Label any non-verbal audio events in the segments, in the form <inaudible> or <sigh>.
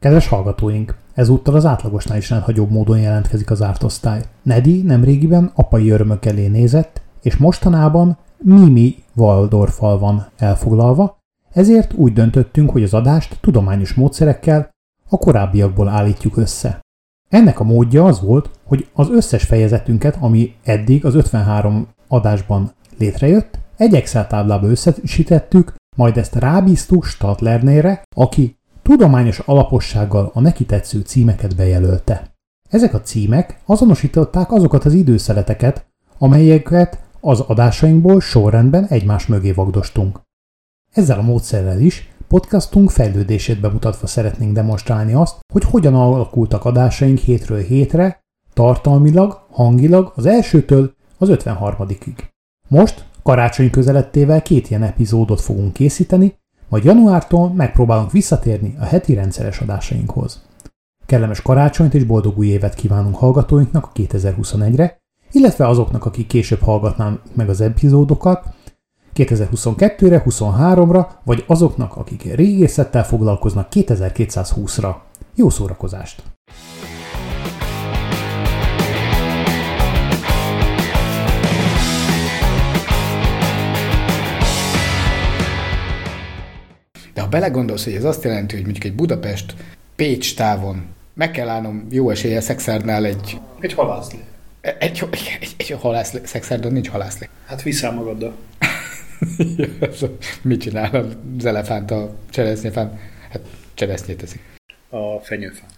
Kedves hallgatóink, ezúttal az átlagosnál is rendhagyóbb módon jelentkezik az árt osztály. Nedi nemrégiben apai örömök elé nézett, és mostanában Mimi Waldorfal van elfoglalva, ezért úgy döntöttünk, hogy az adást tudományos módszerekkel a korábbiakból állítjuk össze. Ennek a módja az volt, hogy az összes fejezetünket, ami eddig az 53 adásban létrejött, egy Excel táblába összesítettük, majd ezt rábíztuk Statlernére, aki tudományos alapossággal a neki tetsző címeket bejelölte. Ezek a címek azonosították azokat az időszeleteket, amelyeket az adásainkból sorrendben egymás mögé vagdostunk. Ezzel a módszerrel is podcastunk fejlődését bemutatva szeretnénk demonstrálni azt, hogy hogyan alakultak adásaink hétről hétre, tartalmilag, hangilag az elsőtől az 53-ig. Most karácsony közelettével két ilyen epizódot fogunk készíteni, majd januártól megpróbálunk visszatérni a heti rendszeres adásainkhoz. Kellemes karácsonyt és boldog új évet kívánunk hallgatóinknak a 2021-re, illetve azoknak, akik később hallgatnám meg az epizódokat, 2022-re, 23-ra, vagy azoknak, akik régészettel foglalkoznak 2220-ra. Jó szórakozást! De ha belegondolsz, hogy ez azt jelenti, hogy mondjuk egy Budapest Pécs távon meg kell állnom jó esélye szexárnál egy... Egy halászlé. Egy, egy, egy, egy halászlé, szexárdon nincs halászlé. Hát viszel magaddal. <laughs> Mit csinál az elefánt a cseresznyefán? Hát cseresznyét teszik. A fenyőfán.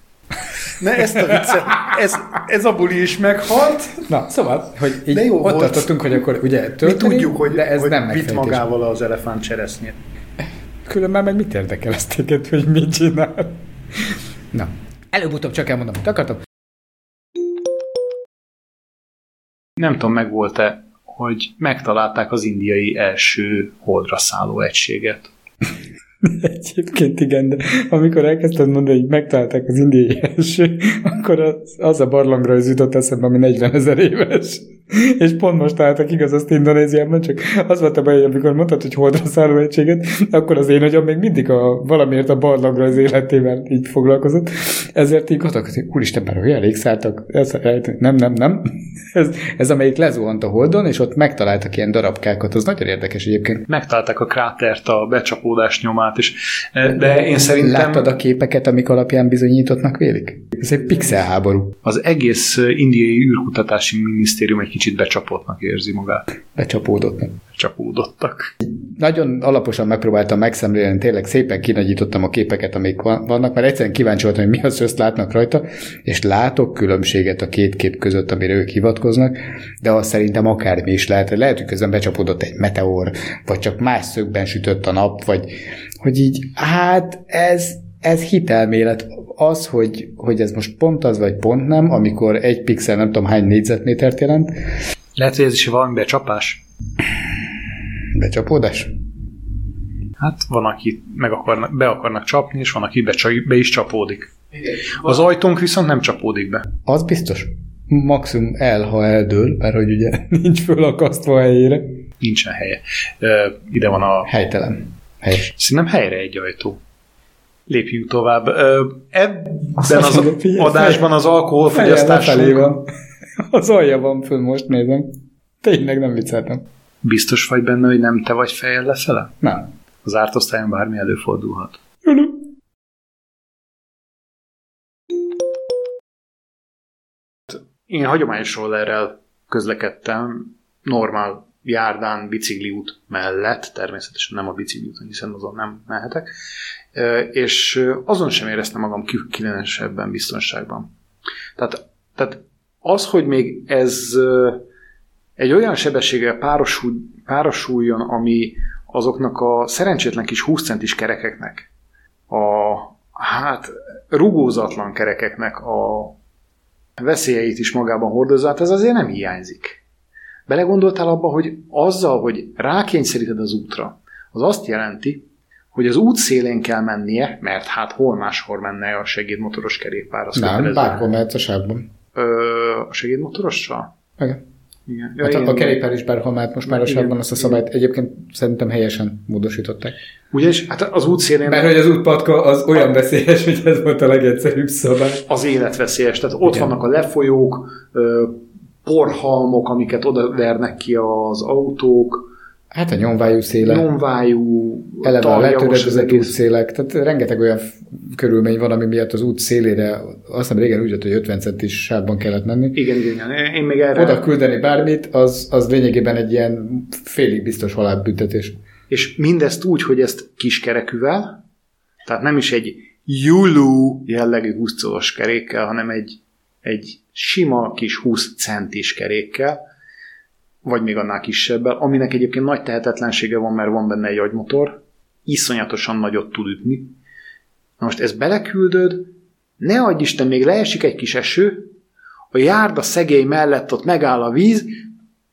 Ne, ezt a viccet, ez, ez a buli is meghalt. Na, szóval, hogy így De jó ott volt. tartottunk, hogy akkor ugye Mi tölteni, tudjuk, hogy, de ez hogy nem vitt megfejtés. magával az elefánt cseresznyét. Különben meg mit érdekel ezt téged, hogy mit csinál? Na, előbb-utóbb csak elmondom, hogy akartam. Nem tudom, megvolt-e, hogy megtalálták az indiai első holdra szálló egységet. <laughs> Egyébként igen, de amikor elkezdted mondani, hogy megtalálták az indiai első, akkor az, az a barlangra az jutott eszembe, ami 40 ezer éves. És pont most találtak igaz azt Indonéziában, csak az volt a baj, amikor mondtad, hogy holdra szálló egységet, akkor az én agyam még mindig a, valamiért a barlangra az életével így foglalkozott. Ezért így gondolkodtam, hogy úristen, már olyan rég szálltak. Ez, nem, nem, nem. Ez, ez amelyik lezuhant a holdon, és ott megtaláltak ilyen darabkákat. Az nagyon érdekes egyébként. Megtalálták a krátert, a becsapódás nyomát is. De én szerintem Láttad a képeket, amik alapján bizonyítottnak vélik? Ez egy pixelháború. az egész indiai űrkutatási minisztérium egy kicsit becsapottnak érzi magát. Becsapódott. Csapódottak. Nagyon alaposan megpróbáltam megszemlélni, tényleg szépen kinagyítottam a képeket, amik van- vannak, mert egyszerűen kíváncsi voltam, hogy mi az össz látnak rajta, és látok különbséget a két kép között, amire ők hivatkoznak, de azt szerintem akármi is lehet. Lehet, hogy közben becsapódott egy meteor, vagy csak más szögben sütött a nap, vagy hogy így, hát ez, ez hitelmélet. Az, hogy, hogy ez most pont az, vagy pont nem, amikor egy pixel nem tudom hány négyzetmétert jelent, Lehet, hogy ez is valami becsapás? becsapódás. Hát van, aki meg akarnak, be akarnak csapni, és van, aki be, be is csapódik. Az ajtónk viszont nem csapódik be. Az biztos. Maximum el, ha eldől, mert hogy ugye <laughs> nincs fölakasztva a helyére. Nincsen helye. Ö, ide van a... Helytelen. Helyes. Szerintem helyre egy ajtó. Lépjünk tovább. Ebben az adásban az alkoholfogyasztásunk... lefelé van. <laughs> Az alja van föl, most nézem. Tényleg nem vicceltem. Biztos vagy benne, hogy nem te vagy fejjel lefele? Nem. Az árt osztályon bármi előfordulhat. Én hagyományos rollerrel közlekedtem, normál járdán, bicikliút mellett, természetesen nem a bicikliúton, hiszen azon nem mehetek, és azon sem éreztem magam különösebben biztonságban. Tehát, tehát az, hogy még ez egy olyan sebességgel párosul, párosuljon, ami azoknak a szerencsétlen kis 20 centis kerekeknek, a hát rugózatlan kerekeknek a veszélyeit is magában hordozza, hát ez azért nem hiányzik. Belegondoltál abba, hogy azzal, hogy rákényszeríted az útra, az azt jelenti, hogy az út szélén kell mennie, mert hát hol máshol menne a segédmotoros kerékpár. Az Nem, bárhol mehetsz a sávban. Ö, a segédmotorossal? Igen. Igen. Ja, Hát a, én- a kerékpár is bárhol már most már a Igen. sávban azt a szabályt egyébként szerintem helyesen módosították. Ugye, és hát az útszélén Mert hogy az útpatka az olyan veszélyes, hogy ez volt a legegyszerűbb szabály. az életveszélyes. Tehát ott Igen. vannak a lefolyók, ö, porhalmok, amiket oda vernek ki az autók, Hát a nyomvájú széle. nyomvájú, Eleve a egész. útszélek, tehát rengeteg olyan körülmény van, ami miatt az út szélére, azt hiszem régen úgy jött, hogy 50 centis sávban kellett menni. Igen, igen, igen. Én még erre... Oda küldeni bármit, az, az lényegében egy ilyen félig biztos halálbüntetés. És mindezt úgy, hogy ezt kiskerekűvel, tehát nem is egy Yulu jellegű 20 kerékkel, hanem egy, egy sima kis 20 centis kerékkel, vagy még annál kisebbel, aminek egyébként nagy tehetetlensége van, mert van benne egy agymotor, iszonyatosan nagyot tud ütni. Na most ezt beleküldöd, ne adj Isten, még leesik egy kis eső, a járda szegély mellett ott megáll a víz,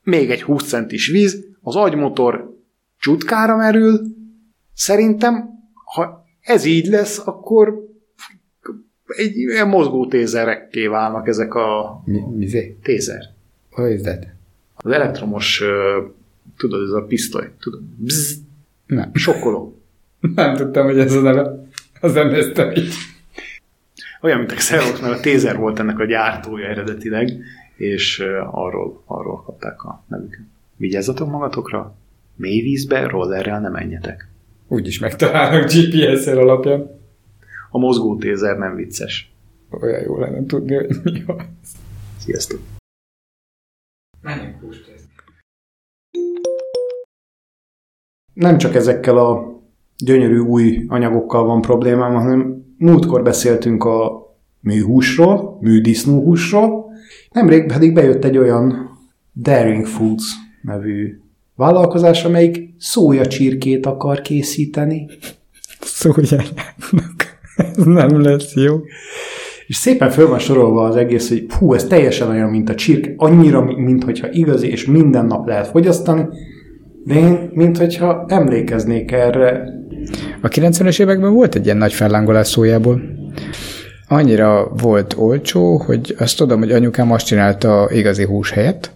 még egy 20 centis víz, az agymotor csutkára merül. Szerintem, ha ez így lesz, akkor egy ilyen mozgó tézerekké válnak ezek a Mi, mizé? tézer. What is that? Az elektromos, tudod, ez a pisztoly, tudod, bzz, Nem. sokkoló. <laughs> Nem tudtam, hogy ez a neve. Az nem néztem így. Olyan, mint a Xerox, mert a tézer volt ennek a gyártója eredetileg, és arról, arról kapták a nevüket. Vigyázzatok magatokra, mély vízbe rollerrel nem menjetek. Úgyis megtalálnak GPS-el alapján. A mozgó tézer nem vicces. Olyan jó lenne tudni, hogy mi az. Sziasztok! Menjünk húst nem csak ezekkel a gyönyörű új anyagokkal van problémám, hanem múltkor beszéltünk a műhúsról, műdisznóhúsról, nemrég pedig bejött egy olyan Daring Foods nevű vállalkozás, amelyik szója csirkét akar készíteni, Szójának. Ez nem lesz jó. és szépen föl van sorolva az egész, hogy hú, ez teljesen olyan, mint a csirke, annyira, mint hogyha igazi, és minden nap lehet fogyasztani, de én, mint hogyha emlékeznék erre, A 90-es években volt egy ilyen nagy fellángolás szójából. Annyira volt olcsó, hogy azt tudom, hogy anyukám azt csinálta igazi hús helyett,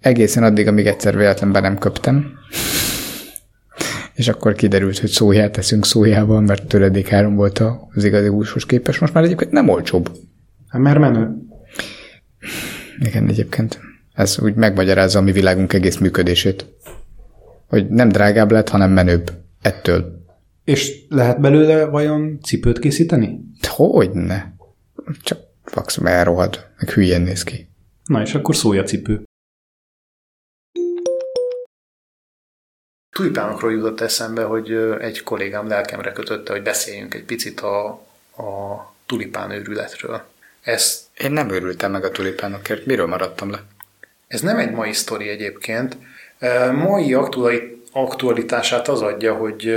egészen addig, amíg egyszer véletlenben nem köptem. És akkor kiderült, hogy szóját teszünk szójában, mert töredék három volt az igazi húshoz képest. Most már egyébként nem olcsóbb. hát mert menő. Igen, egyébként. Ez úgy megmagyarázza a mi világunk egész működését. Hogy nem drágább lett, hanem menőbb. Ettől. És lehet belőle vajon cipőt készíteni? Hogyne? Csak fax elrohad, meg hülyén néz ki. Na és akkor szójacipő. Tulipánokról jutott eszembe, hogy egy kollégám lelkemre kötötte, hogy beszéljünk egy picit a, a tulipán őrületről. Ez, Én nem örültem meg a tulipánokért. Miről maradtam le? ez nem egy mai sztori egyébként. Mai aktuali, aktualitását az adja, hogy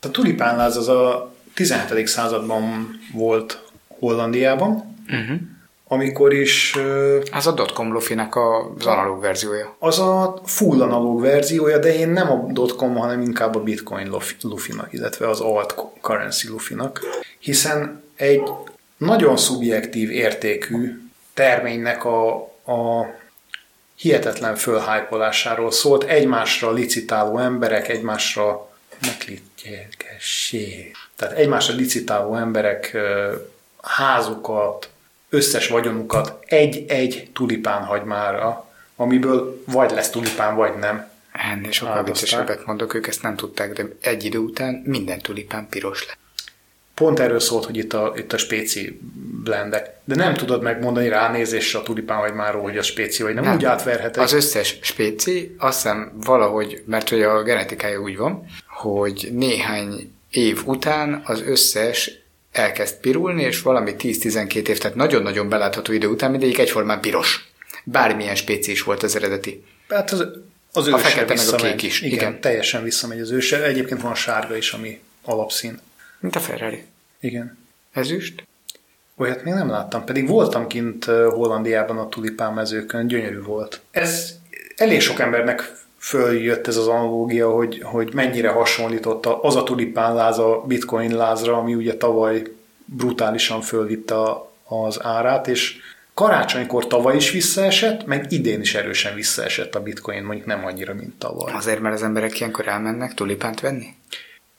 a tulipánláz az a 17. században volt Hollandiában, Uh-huh. Amikor is Ez a dotcom lufinek az analóg verziója. az a full analóg verziója, de én nem a dotcom, hanem inkább a bitcoin lufi- lufinak, illetve az alt currency lufinak, hiszen egy nagyon szubjektív értékű terménynek a, a hihetetlen fölhájpolásáról szólt, egymásra licitáló emberek, egymásra meglitjelgessék. Tehát egymásra licitáló emberek házukat, összes vagyonukat egy-egy tulipán hagymára, amiből vagy lesz tulipán, vagy nem. Ennél sokkal viccesebbet mondok, ők ezt nem tudták, de egy idő után minden tulipán piros lett. Pont erről szólt, hogy itt a, itt a spéci blendek. De nem tudod megmondani ránézésre a tulipán vagy már hogy a spéci vagy nem, nem. úgy átverhetek. Az összes spéci, azt hiszem valahogy, mert hogy a genetikája úgy van, hogy néhány év után az összes elkezd pirulni, és valami 10-12 év, tehát nagyon-nagyon belátható idő után mindegyik egyformán piros. Bármilyen spéci is volt az eredeti. Hát az, az A fekete meg a kék is, Igen, igen. teljesen visszamegy az őse. Egyébként van sárga is, ami alapszín. Mint a Ferrari. Igen. Ezüst? Olyat még nem láttam, pedig voltam kint Hollandiában a tulipán mezőkön, gyönyörű volt. Ez elég sok embernek följött ez az analógia, hogy, hogy mennyire hasonlította az a tulipán láz a bitcoin lázra, ami ugye tavaly brutálisan fölvitte az árát, és karácsonykor tavaly is visszaesett, meg idén is erősen visszaesett a bitcoin, mondjuk nem annyira, mint tavaly. Azért, mert az emberek ilyenkor elmennek tulipánt venni?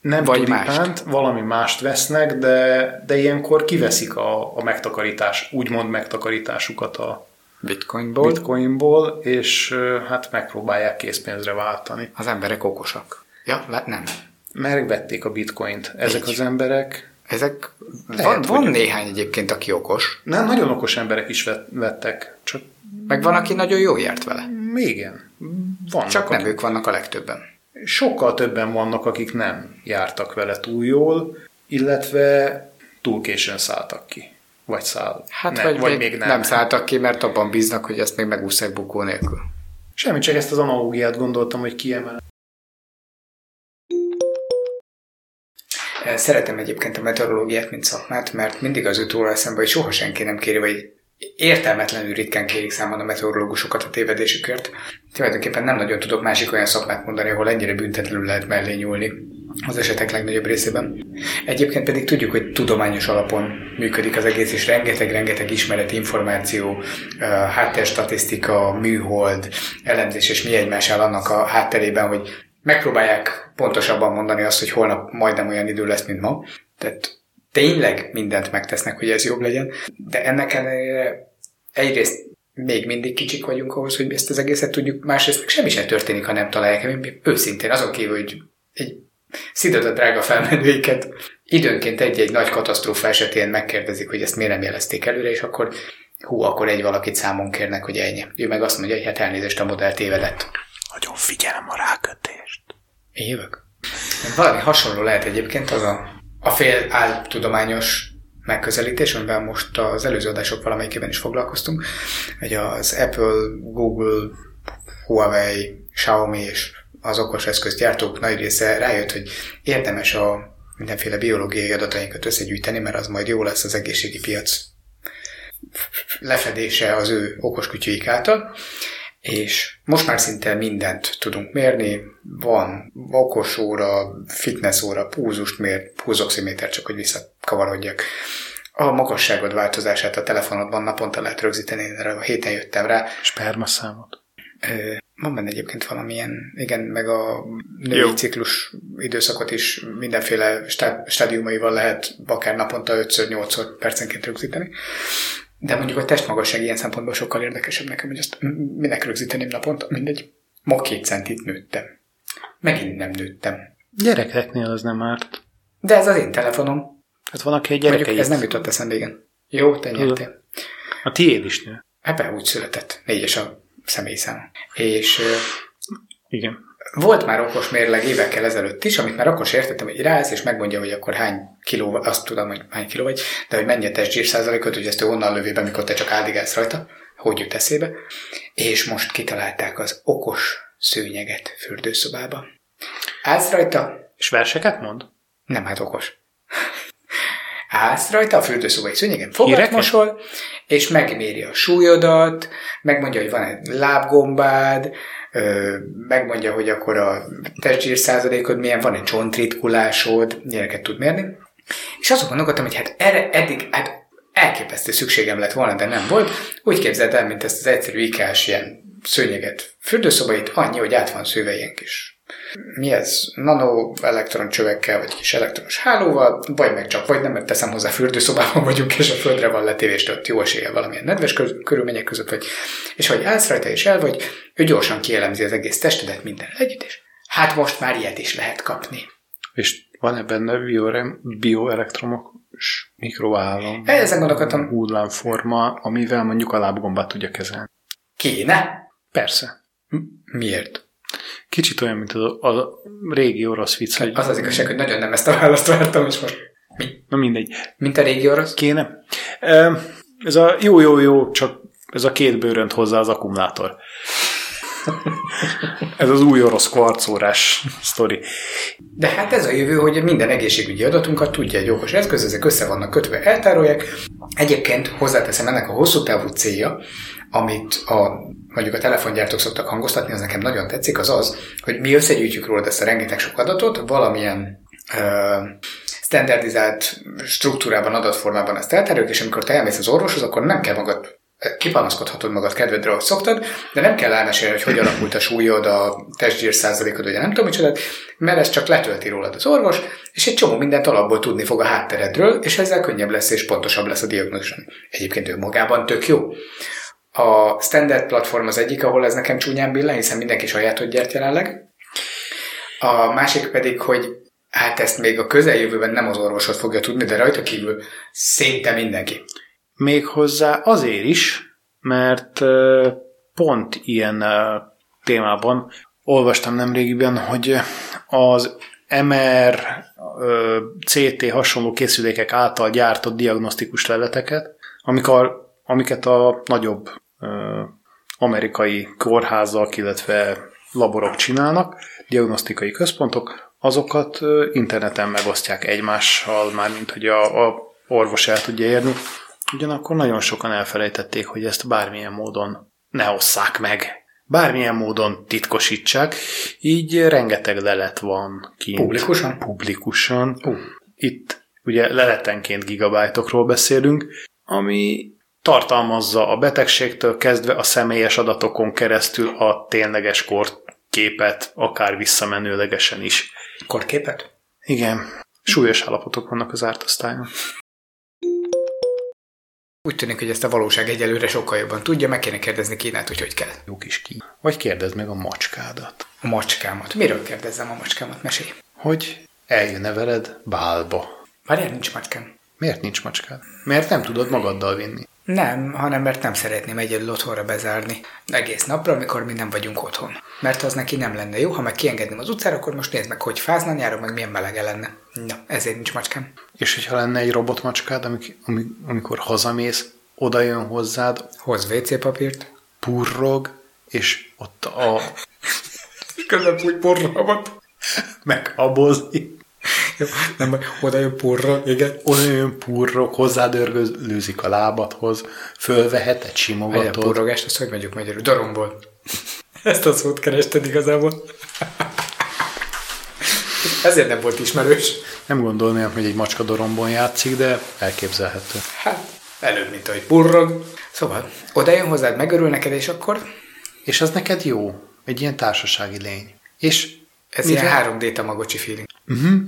Nem Vagy tulipánt, mást. valami mást vesznek, de, de ilyenkor kiveszik a, a megtakarítás, úgymond megtakarításukat a bitcoinból. bitcoinból, és hát megpróbálják készpénzre váltani. Az emberek okosak. Ja, nem. Megvették a bitcoint. Ezek Így. az emberek ezek, Lehet, van, van hogy... néhány egyébként, aki okos. Nem, nagyon okos emberek is vettek. Csak... Meg van, aki nagyon jó járt vele. Igen. Vannak, csak nem akik... ők vannak a legtöbben. Sokkal többen vannak, akik nem jártak vele túl jól, illetve túl későn szálltak ki. Vagy száll. Hát nem, vagy, vagy még, még nem. nem szálltak ki, mert abban bíznak, hogy ezt még megúszják bukó nélkül. Semmi, csak ezt az analógiát gondoltam, hogy kiemel. Szeretem egyébként a meteorológiát, mint szakmát, mert mindig az jut róla eszembe, hogy soha senki nem kéri, vagy értelmetlenül ritkán kérik számon a meteorológusokat a tévedésükért. Tulajdonképpen nem nagyon tudok másik olyan szakmát mondani, ahol ennyire büntetlenül lehet mellé nyúlni az esetek legnagyobb részében. Egyébként pedig tudjuk, hogy tudományos alapon működik az egész, és rengeteg-rengeteg ismeret, információ, háttérstatisztika, műhold, elemzés és mi egymás áll annak a hátterében, hogy megpróbálják pontosabban mondani azt, hogy holnap majdnem olyan idő lesz, mint ma. Tehát tényleg mindent megtesznek, hogy ez jobb legyen, de ennek ellenére egyrészt még mindig kicsik vagyunk ahhoz, hogy ezt az egészet tudjuk, másrészt meg semmi sem történik, ha nem találják. Őszintén azon kívül, hogy egy szidod a drága felmenőiket, időnként egy-egy nagy katasztrófa esetén megkérdezik, hogy ezt miért nem jelezték előre, és akkor hú, akkor egy valakit számon kérnek, hogy ennyi. Ő meg azt mondja, hogy hát elnézést a modell tévedett. Nagyon figyelem a rákötést. Én jövök. Valami hasonló lehet egyébként az a, a fél áltudományos megközelítés, amivel most az előző adások valamelyikében is foglalkoztunk, hogy az Apple, Google, Huawei, Xiaomi és az okos eszközgyártók nagy része rájött, hogy érdemes a mindenféle biológiai adatainkat összegyűjteni, mert az majd jó lesz az egészségi piac lefedése az ő okos kütyüik által, és most már szinte mindent tudunk mérni, van okos óra, fitness óra, púzust mér, púzoximéter, csak hogy visszakavarodjak. A magasságod változását a telefonodban naponta lehet rögzíteni, erre a héten jöttem rá. Spermaszámot. Van benne egyébként valamilyen, igen, meg a női Jó. ciklus időszakot is mindenféle stádiumaival lehet akár naponta 5-8 percenként rögzíteni. De mondjuk a testmagasság ilyen szempontból sokkal érdekesebb nekem, hogy azt minek rögzíteném naponta, mindegy. Ma két centit nőttem. Megint nem nőttem. Gyerekeknél az nem árt. De ez az én telefonom. Hát van, aki egy gyereke Ez nem jutott eszembe, igen. Jó, te nyertél. A tiéd is nő. Ebben úgy született. Négyes a személyszám. És... Igen. Volt már okos mérleg évekkel ezelőtt is, amit már akkor is értettem, hogy rász, és megmondja, hogy akkor hány kiló, azt tudom, hogy hány kiló vagy, de hogy mennyi a testgyír százalékot, hogy ezt ő onnan lövi be, mikor te csak áldigálsz rajta, hogy jut eszébe. És most kitalálták az okos szőnyeget fürdőszobába. Állsz rajta? És verseket mond? Nem, hát okos. Állsz rajta a fürdőszobai szőnyegen, fogat mosol, és megméri a súlyodat, megmondja, hogy van egy lábgombád, megmondja, hogy akkor a testzsír százalékod milyen, van egy csontritkulásod, ilyeneket tud mérni. És azon gondolkodtam, hogy hát erre eddig, hát elképesztő szükségem lett volna, de nem volt. Úgy képzeld el, mint ezt az egyszerű ikás ilyen szőnyeget fürdőszobait, annyi, hogy át van szőve ilyen kis mi ez? Nano elektroncsövekkel, vagy kis elektronos hálóval, vagy meg csak, vagy nem, mert teszem hozzá fürdőszobában vagyunk, és a földre van letévés, ott jó esélye valamilyen nedves körülmények között vagy, és hogy állsz rajta és el vagy, ő gyorsan kielemzi az egész testedet minden együtt, és hát most már ilyet is lehet kapni. És van-e benne bioelektromos mikroállam? Ezen gondolkodtam. Hullámforma, amivel mondjuk a lábgombát tudja kezelni. Kéne? Persze. Miért? Kicsit olyan, mint a, a régi orosz vicc. Hogy... Az az igazság, hogy nagyon nem ezt a választ vártam, és most mi? Na mindegy. Mint a régi orosz? Kéne. Ez a jó, jó, jó, csak ez a két bőrönt hozzá az akkumulátor. ez az új orosz kvarcórás sztori. De hát ez a jövő, hogy minden egészségügyi adatunkat tudja egy okos eszköz, ezek össze vannak kötve, eltárolják. Egyébként hozzáteszem ennek a hosszú távú célja, amit a, mondjuk a telefongyártók szoktak hangoztatni, az nekem nagyon tetszik, az az, hogy mi összegyűjtjük róla ezt a rengeteg sok adatot, valamilyen uh, standardizált struktúrában, adatformában ezt eltároljuk, és amikor te elmész az orvoshoz, akkor nem kell magad kipanaszkodhatod magad kedvedre, ahogy szoktad, de nem kell elmesélni, hogy hogy alakult a súlyod, a testgyűr százalékod, vagy nem tudom micsoda, mert ez csak letölti rólad az orvos, és egy csomó mindent alapból tudni fog a hátteredről, és ezzel könnyebb lesz és pontosabb lesz a diagnózison. Egyébként ő magában tök jó. A standard platform az egyik, ahol ez nekem csúnyán billen, hiszen mindenki sajátot gyert jelenleg. A másik pedig, hogy hát ezt még a közeljövőben nem az orvosod fogja tudni, de rajta kívül szinte mindenki. Méghozzá azért is, mert pont ilyen témában olvastam nemrégiben, hogy az MR, CT hasonló készülékek által gyártott diagnosztikus leleteket, amikor, amiket a nagyobb amerikai kórházak, illetve laborok csinálnak, diagnosztikai központok, azokat interneten megosztják egymással, mármint hogy a, a orvos el tudja érni. Ugyanakkor nagyon sokan elfelejtették, hogy ezt bármilyen módon ne osszák meg. Bármilyen módon titkosítsák, így rengeteg lelet van kint. Publikusan? Publikusan. Uh. Itt ugye leletenként gigabájtokról beszélünk, ami tartalmazza a betegségtől kezdve a személyes adatokon keresztül a tényleges korképet, akár visszamenőlegesen is. Korképet? Igen. Súlyos állapotok vannak az ártosztályon. Úgy tűnik, hogy ezt a valóság egyelőre sokkal jobban tudja, meg kéne kérdezni Kínát, hogy hogy kell. Jó kis ki. Vagy kérdezd meg a macskádat. A macskámat. Miről kérdezzem a macskámat? Mesélj. Hogy eljön-e veled bálba. Várjál, nincs macskám. Miért nincs macskád? Mert nem tudod magaddal vinni. Nem, hanem mert nem szeretném egyedül otthonra bezárni. Egész napra, amikor mi nem vagyunk otthon. Mert az neki nem lenne jó, ha meg kiengedném az utcára, akkor most nézd meg, hogy fázna nyáron, meg milyen melege lenne. Na, ezért nincs macskám. És hogyha lenne egy robotmacskád, amik, amik, amikor hazamész, oda jön hozzád, Hoz WC papírt. purrog, és ott a <laughs> Közben úgy porrabat. megabozni, Jó, nem oda jön porra, igen. oda jön purrog, hozzádörgözlőzik a lábadhoz, fölvehet egy Egy porrogást, azt hogy mondjuk magyarul? Daromból. Ezt a szót kerested igazából. Ezért nem volt ismerős. Nem gondolnám, hogy egy macska doromban játszik, de elképzelhető. Hát, előbb, mint ahogy purrog. Szóval, oda jön hozzád, megörül neked, és akkor És az neked jó, egy ilyen társasági lény. És ez Mivel- ilyen 3D tamagocsi feeling. uh-huh.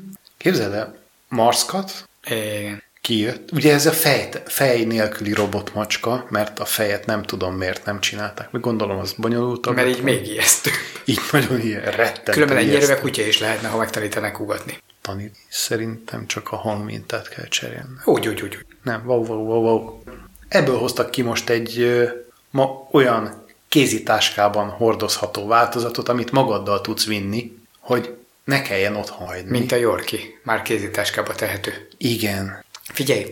Képzeld el, Marskat Igen. kijött. Ugye ez a fej, fej nélküli robotmacska, mert a fejet nem tudom miért nem csinálták. Meg gondolom az bonyolultabb. Mert így még ijesztő. így nagyon ilyen rettentő. Különben ennyire ijesztő. kutya is lehetne, ha megtanítanak ugatni. Tanít. Szerintem csak a hangmintát kell cserélni. Úgy, úgy, úgy. úgy. Nem, wow, wow, wow, wow. Ebből hoztak ki most egy ma olyan kézitáskában hordozható változatot, amit magaddal tudsz vinni, hogy ne kelljen otthon hagyni. Mint a Yorki. Már kézitáskába tehető. Igen. Figyelj,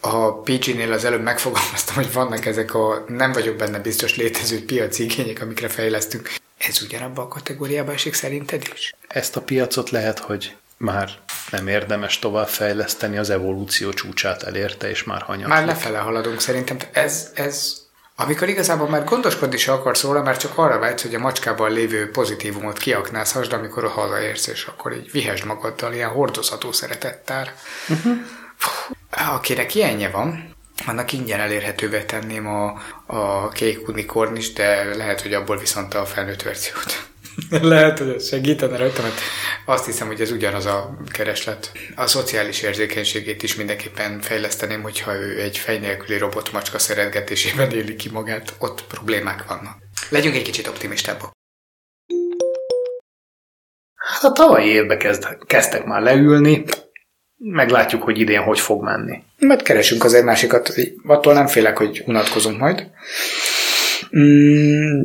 a PG-nél az előbb megfogalmaztam, hogy vannak ezek a nem vagyok benne biztos létező piaci igények, amikre fejlesztünk. Ez ugyanabban a kategóriába esik szerinted is? Ezt a piacot lehet, hogy már nem érdemes tovább fejleszteni, az evolúció csúcsát elérte, és már hanyag. Már lefele haladunk szerintem. Ez, ez, amikor igazából már gondoskodni se akarsz róla, már csak arra vágysz, hogy a macskában lévő pozitívumot kiaknázhasd, amikor a hazaérsz, és akkor így vihesd magaddal, ilyen hordozható szeretettár. Uh-huh. Akinek ilyenje van, annak ingyen elérhetővé tenném a, a kék unikorn is, de lehet, hogy abból viszont a felnőtt verziót. <laughs> lehet, hogy ez segítene rajta, mert azt hiszem, hogy ez ugyanaz a kereslet. A szociális érzékenységét is mindenképpen fejleszteném, hogyha ő egy fej nélküli robotmacska szeretgetésében éli ki magát, ott problémák vannak. Legyünk egy kicsit optimistábbak. Hát a tavalyi évben kezd, kezdtek már leülni, meglátjuk, hogy idén hogy fog menni. Mert keresünk azért másikat, attól nem félek, hogy unatkozunk majd. Mm,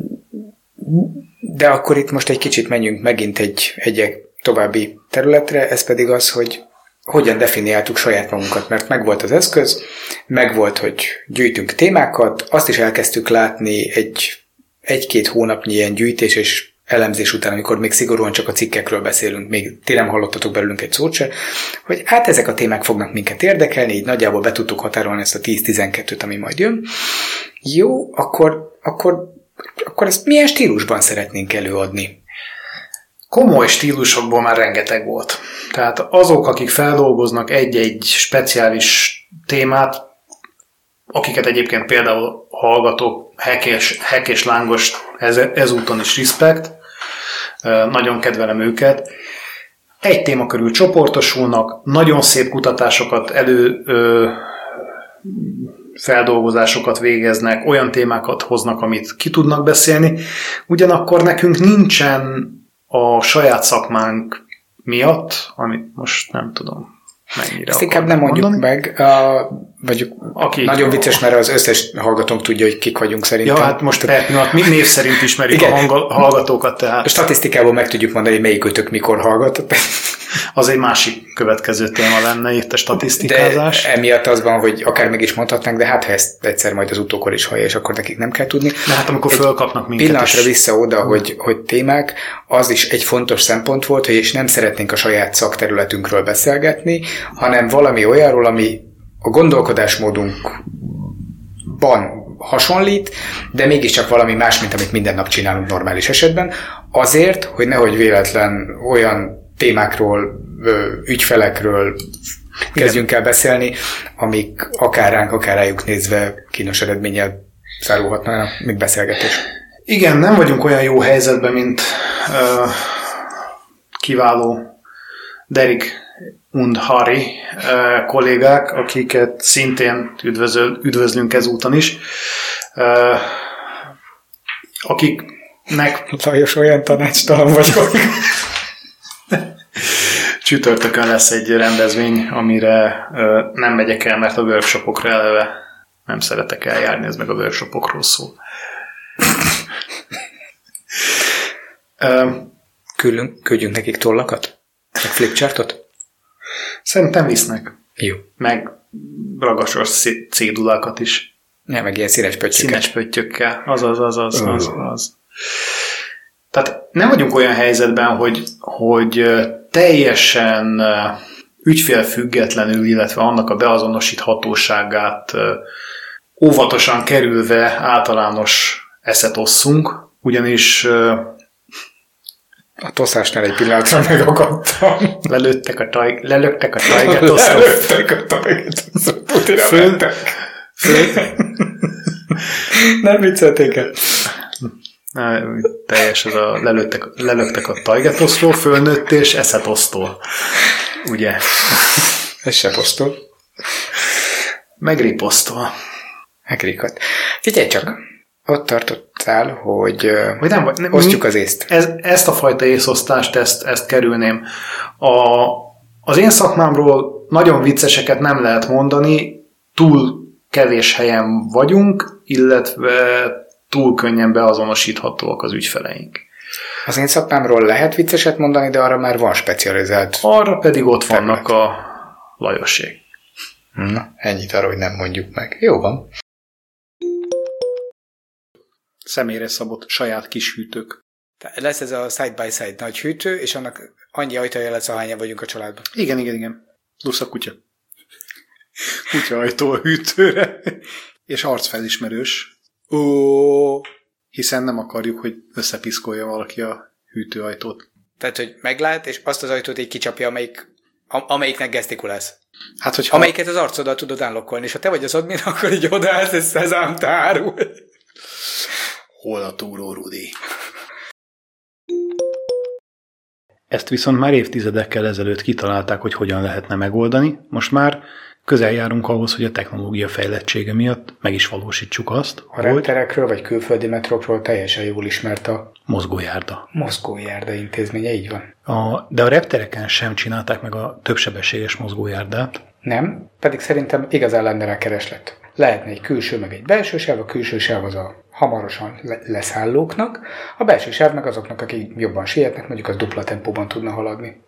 De akkor itt most egy kicsit menjünk megint egy, egy további területre, ez pedig az, hogy hogyan definiáltuk saját magunkat, mert megvolt az eszköz, megvolt, hogy gyűjtünk témákat, azt is elkezdtük látni egy, egy-két hónapnyi ilyen gyűjtés és elemzés után, amikor még szigorúan csak a cikkekről beszélünk, még ti nem hallottatok belőlünk egy szót se, hogy hát ezek a témák fognak minket érdekelni, így nagyjából be tudtuk határolni ezt a 10-12-t, ami majd jön. Jó, akkor, akkor, akkor ezt milyen stílusban szeretnénk előadni? Komoly stílusokból már rengeteg volt. Tehát azok, akik feldolgoznak egy-egy speciális témát, akiket egyébként például hallgatok, hekés, hekés lángos ez, ezúton is respect, nagyon kedvelem őket. Egy téma körül csoportosulnak, nagyon szép kutatásokat elő ö, feldolgozásokat végeznek, olyan témákat hoznak, amit ki tudnak beszélni. Ugyanakkor nekünk nincsen a saját szakmánk miatt, amit most nem tudom mennyire Ezt inkább nem mondjuk mondani. meg, uh, vagy Aki- nagyon vicces, mert az összes hallgatónk tudja, hogy kik vagyunk szerintem. Ja, hát most per pillanat mi név szerint ismerjük Igen. a hallgatókat, A tehát statisztikából meg tudjuk mondani, hogy melyikőtök mikor hallgatott. Az egy másik következő téma lenne itt a De statisztikázás. emiatt az van, hogy akár meg is mondhatnánk, de hát ha ezt egyszer majd az utókor is hallja, és akkor nekik nem kell tudni. De hát amikor fölkapnak minket Pillanatra is, vissza oda, hogy, hogy témák, az is egy fontos szempont volt, hogy és nem szeretnénk a saját szakterületünkről beszélgetni, hanem valami olyanról, ami a gondolkodásmódunkban hasonlít, de mégiscsak valami más, mint amit minden nap csinálunk normális esetben, azért, hogy nehogy véletlen olyan témákról, ügyfelekről kezdjünk el beszélni, amik akár ránk, akár rájuk nézve kínos eredménnyel zárulhatnának, mint beszélgetés. Igen, nem vagyunk olyan jó helyzetben, mint uh, kiváló Derek und Harry uh, kollégák, akiket szintén üdvözöl, üdvözlünk ezúton is, uh, akiknek Lajos olyan tanácstalan vagyok. <laughs> csütörtökön lesz egy rendezvény, amire uh, nem megyek el, mert a workshopokra eleve nem szeretek eljárni, ez meg a workshopokról szól. Küldünk, küldjünk nekik tollakat? Meg flipchartot? Szerintem visznek. Jó. Meg ragasos cédulákat is. Nem, meg ilyen színes pöttyöket. Színes pöttyökkel. Az, az, az, az, az, az. Tehát nem vagyunk olyan helyzetben, hogy, hogy ö, teljesen ügyfélfüggetlenül, illetve annak a beazonosíthatóságát óvatosan kerülve általános eszet osszunk, ugyanis A toszásnál egy pillanatra megakadtam. lelőttek a taj, lelöktek a tajget, Lelőttek a taget, <laughs> Putina Föl- föl, Nem viccelték el. Teljes ez a lelőttek, lelöktek a tajgetosztól, fölnőtt és eszetosztól. Ugye? Ez se posztol. Meg riposztól. Megrikat. Figyelj csak, ott tartottál, hogy Vagy nem, nem osztjuk az észt. Ez, ezt a fajta észosztást, ezt, ezt kerülném. A, az én szakmámról nagyon vicceseket nem lehet mondani, túl kevés helyen vagyunk, illetve túl könnyen beazonosíthatóak az ügyfeleink. Az én szakmámról lehet vicceset mondani, de arra már van specializált. Arra pedig ott vannak a Lajosék. Na, ennyit arra, hogy nem mondjuk meg. Jó van. Személyre szabott saját kis hűtők. Lesz ez a side-by-side nagy hűtő, és annak annyi ajtaja lesz, ahányan vagyunk a családban. Igen, igen, igen. Plusz a kutya. Kutya ajtó a hűtőre. <laughs> És arcfelismerős, Ó, hiszen nem akarjuk, hogy összepiszkolja valaki a hűtőajtót. tehát, hogy meglát, és azt az ajtót így kicsapja, amelyik, am- amelyiknek gesztikulálsz. Hát, hogyha... Amelyiket az arcoddal tudod unlockolni, és ha te vagy az admin, <laughs> akkor így odaállsz, és szezám tárul. Hol a túró Rudi? Ezt viszont már évtizedekkel ezelőtt kitalálták, hogy hogyan lehetne megoldani. Most már közel járunk ahhoz, hogy a technológia fejlettsége miatt meg is valósítsuk azt, A hogy repterekről vagy külföldi metrókról teljesen jól ismert a mozgójárda. mozgójárda intézménye, így van. A, de a reptereken sem csinálták meg a többsebességes mozgójárdát. Nem, pedig szerintem igazán lenne rá kereslet. Lehetne egy külső, meg egy belső sáv, a külső sáv az a hamarosan le- leszállóknak, a belső sáv meg azoknak, akik jobban sietnek, mondjuk az dupla tempóban tudna haladni.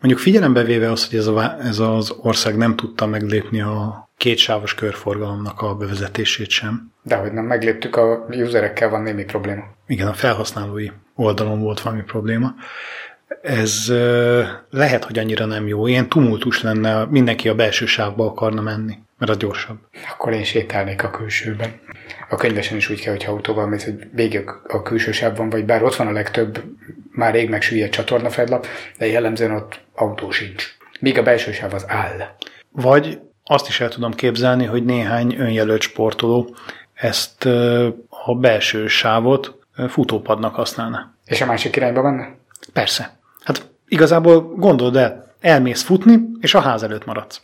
Mondjuk figyelembe véve azt, hogy ez, a, ez az ország nem tudta meglépni a kétsávos körforgalomnak a bevezetését sem. De hogy nem megléptük, a userekkel van némi probléma. Igen, a felhasználói oldalon volt valami probléma. Ez lehet, hogy annyira nem jó. Ilyen tumultus lenne, mindenki a belső sávba akarna menni, mert az gyorsabb. Akkor én sétálnék a külsőben. A könyvesen is úgy kell, hogy autóval mész, hogy végig a külső sávban vagy, bár ott van a legtöbb már rég megsüllyedt csatornafedlap, de jellemzően ott autó sincs. Míg a belső sáv az áll. Vagy azt is el tudom képzelni, hogy néhány önjelölt sportoló ezt a belső sávot futópadnak használna. És a másik irányba menne? Persze. Hát igazából gondold el, elmész futni, és a ház előtt maradsz.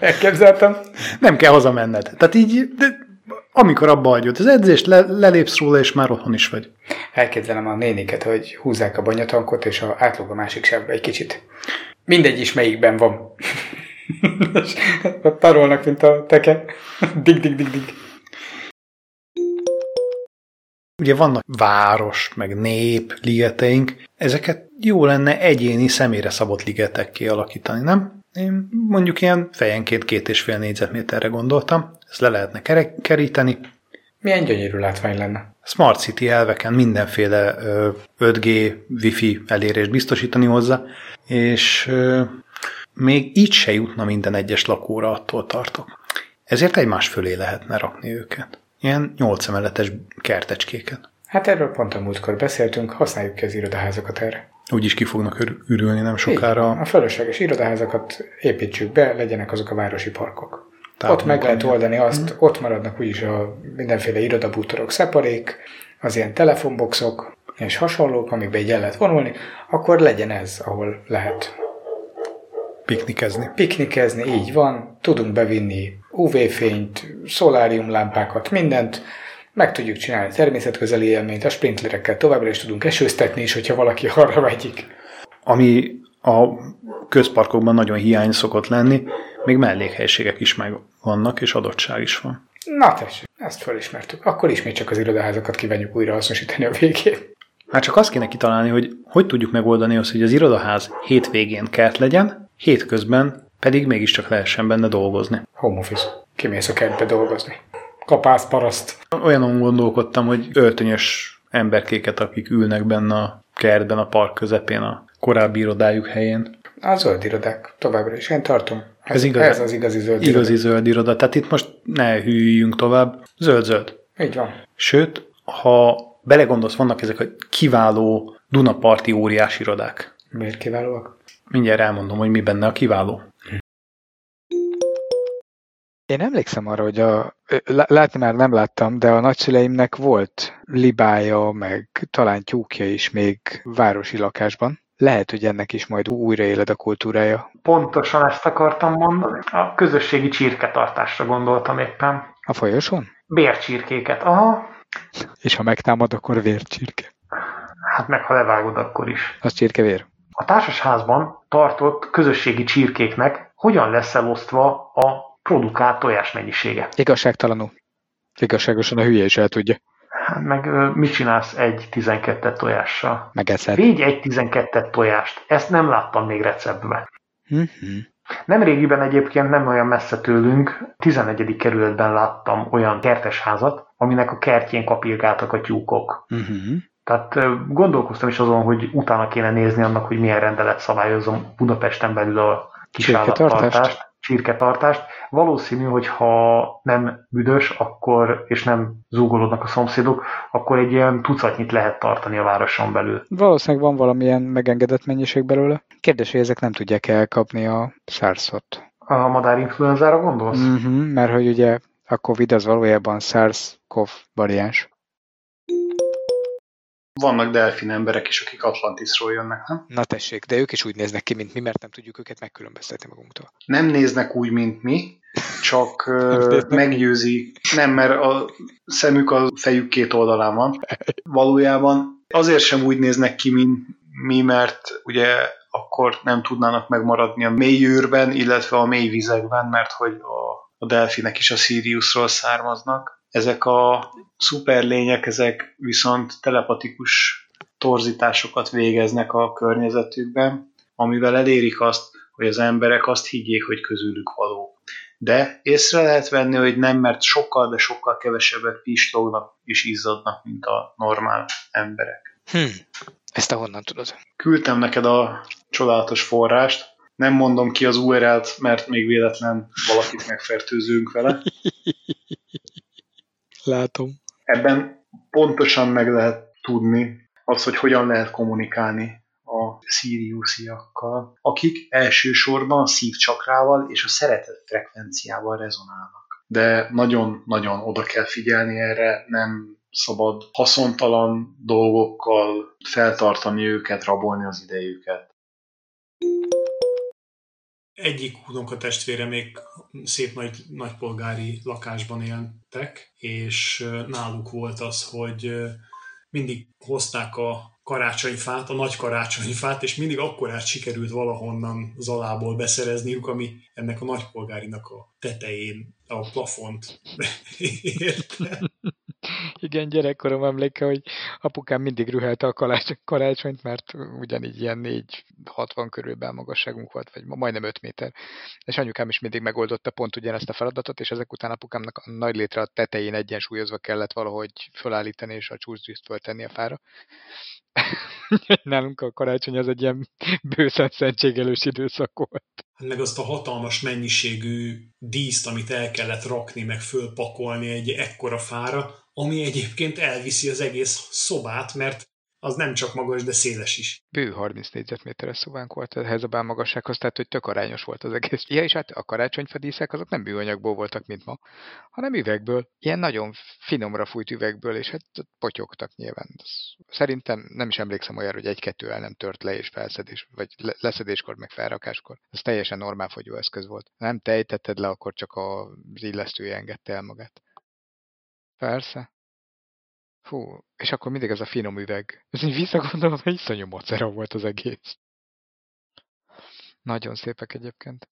Elképzeltem. Nem kell hazamenned. Tehát így, de amikor abba hagyod az edzést, le, lelépsz róla, és már otthon is vagy. Elképzelem a néniket, hogy húzzák a banyatankot, és a átlóg a másik sávba egy kicsit. Mindegy is melyikben van. <laughs> tarolnak, mint a teke. Dig, dig, dig, dig. Ugye vannak város, meg nép ligeteink, ezeket jó lenne egyéni személyre szabott ligetek kialakítani, nem? Én mondjuk ilyen fejenként két és fél négyzetméterre gondoltam, ezt le lehetne keríteni. Milyen gyönyörű látvány lenne. Smart City elveken mindenféle 5G, Wi-Fi elérést biztosítani hozzá, és még így se jutna minden egyes lakóra, attól tartok. Ezért egymás fölé lehetne rakni őket. Ilyen nyolc emeletes kertecskéket. Hát erről pont a múltkor beszéltünk, használjuk ki az irodaházakat erre. Úgyis ki fognak ürülni nem sokára. Így, a fölösleges irodaházakat építsük be, legyenek azok a városi parkok. Tehát ott meg lehet oldani azt, hmm. ott maradnak úgyis a mindenféle irodabútorok, szeparék, az ilyen telefonboxok és hasonlók, amikbe egy el lehet vonulni, akkor legyen ez, ahol lehet Piknikezni. Piknikezni, így van. Tudunk bevinni UV-fényt, szoláriumlámpákat, mindent. Meg tudjuk csinálni természetközeli élményt, a sprinklerekkel továbbra is tudunk esőztetni is, hogyha valaki <laughs> arra vegyik. Ami a közparkokban nagyon hiány szokott lenni, még mellékhelységek is meg vannak, és adottság is van. Na tessék, ezt felismertük. Akkor ismét csak az irodaházakat kívánjuk újra hasznosítani a végén. Már csak azt kéne kitalálni, hogy hogy tudjuk megoldani azt, hogy az irodaház hétvégén kert legyen, hétközben pedig mégiscsak lehessen benne dolgozni. Home office. Kimész a kertbe dolgozni. Kapász paraszt. Olyanon gondolkodtam, hogy öltönyös emberkéket, akik ülnek benne a kertben, a park közepén, a korábbi irodájuk helyén. A zöld irodák, továbbra is. Én tartom. Ez, ez, igaz, ez az igazi zöld Igazi iroda. zöld iroda. Tehát itt most ne hűljünk tovább. Zöld-zöld. Így van. Sőt, ha belegondolsz, vannak ezek a kiváló Dunaparti óriás irodák. Miért kiválóak? Mindjárt elmondom, hogy mi benne a kiváló. Én emlékszem arra, hogy a, látni már nem láttam, de a nagyszüleimnek volt libája, meg talán tyúkja is még városi lakásban. Lehet, hogy ennek is majd újra éled a kultúrája. Pontosan ezt akartam mondani. A közösségi csirketartásra gondoltam éppen. A folyosón? Bércsirkéket, aha. És ha megtámad, akkor vércsirke. Hát meg ha levágod, akkor is. Az csirkevér. A társasházban tartott közösségi csirkéknek hogyan lesz elosztva a produkált tojás mennyisége? Igazságtalanul. Igazságosan a hülye is el tudja. Hát meg mit csinálsz egy 12 tojással? Megeszed. Végy egy 12 tojást. Ezt nem láttam még receptben. Uh-huh. Nem régiben egyébként nem olyan messze tőlünk, 11. kerületben láttam olyan kertesházat, aminek a kertjén kapirgáltak a tyúkok. Uh-huh. Tehát gondolkoztam is azon, hogy utána kéne nézni annak, hogy milyen rendelet szabályozom Budapesten belül a kisállattartást, csirketartást. Valószínű, hogy ha nem büdös, akkor, és nem zúgolódnak a szomszédok, akkor egy ilyen tucatnyit lehet tartani a városon belül. Valószínűleg van valamilyen megengedett mennyiség belőle. Kérdés, hogy ezek nem tudják elkapni a SARS-ot. A madárinfluenzára gondolsz? Uh-huh, mert hogy ugye a Covid az valójában SARS-CoV variáns. Vannak delfin emberek is, akik Atlantisról jönnek, nem? Na tessék, de ők is úgy néznek ki, mint mi, mert nem tudjuk őket megkülönböztetni magunktól. Nem néznek úgy, mint mi, csak <laughs> meggyőzi. Nem, mert a szemük a fejük két oldalán van. Valójában azért sem úgy néznek ki, mint mi, mert ugye akkor nem tudnának megmaradni a mély űrben, illetve a mély vizekben, mert hogy a, a delfinek is a Siriusról származnak ezek a szuperlények, ezek viszont telepatikus torzításokat végeznek a környezetükben, amivel elérik azt, hogy az emberek azt higgyék, hogy közülük való. De észre lehet venni, hogy nem, mert sokkal, de sokkal kevesebbet pislognak és izzadnak, mint a normál emberek. Hm. Ezt te honnan tudod? Küldtem neked a csodálatos forrást. Nem mondom ki az URL-t, mert még véletlen valakit megfertőzünk vele. <laughs> Látom. Ebben pontosan meg lehet tudni az, hogy hogyan lehet kommunikálni a szíriusziakkal, akik elsősorban a szívcsakrával és a szeretet frekvenciával rezonálnak. De nagyon-nagyon oda kell figyelni erre, nem szabad haszontalan dolgokkal feltartani őket, rabolni az idejüket. Egyik testvére még szép nagy, nagypolgári lakásban éltek, és náluk volt az, hogy mindig hozták a karácsonyfát, a nagy karácsonyfát, és mindig akkorát sikerült valahonnan Zalából beszerezniük, ami ennek a nagypolgárinak a tetején a plafont <laughs> érte. Igen, gyerekkorom emléke, hogy apukám mindig rühelte a karácsony, karácsonyt, mert ugyanígy ilyen 4-60 körül belmagasságunk volt, vagy majdnem 5 méter. És anyukám is mindig megoldotta pont ugyanezt a feladatot, és ezek után apukámnak a nagy létre a tetején egyensúlyozva kellett valahogy fölállítani, és a csúszgyűzt föltenni a fára. <laughs> Nálunk a karácsony az egy ilyen bőszen szentségelős időszak volt. Meg azt a hatalmas mennyiségű díszt, amit el kellett rakni, meg fölpakolni egy ekkora fára, ami egyébként elviszi az egész szobát, mert az nem csak magas, de széles is. Bő 30 négyzetméteres szobánk volt ehhez a bálmagassághoz, tehát hogy tök arányos volt az egész. Ja, és hát a karácsonyfadíszek azok nem műanyagból voltak, mint ma, hanem üvegből. Ilyen nagyon finomra fújt üvegből, és hát potyogtak nyilván. Szerintem nem is emlékszem olyan, hogy egy-kettő el nem tört le és felszedés, vagy leszedéskor, meg felrakáskor. Ez teljesen normál fogyóeszköz volt. Nem tejtetted le, akkor csak az illesztője engedte el magát. Persze. Fú, és akkor mindig ez a finom üveg. Ez így visszagondolom, hogy iszonyú macera volt az egész. Nagyon szépek egyébként.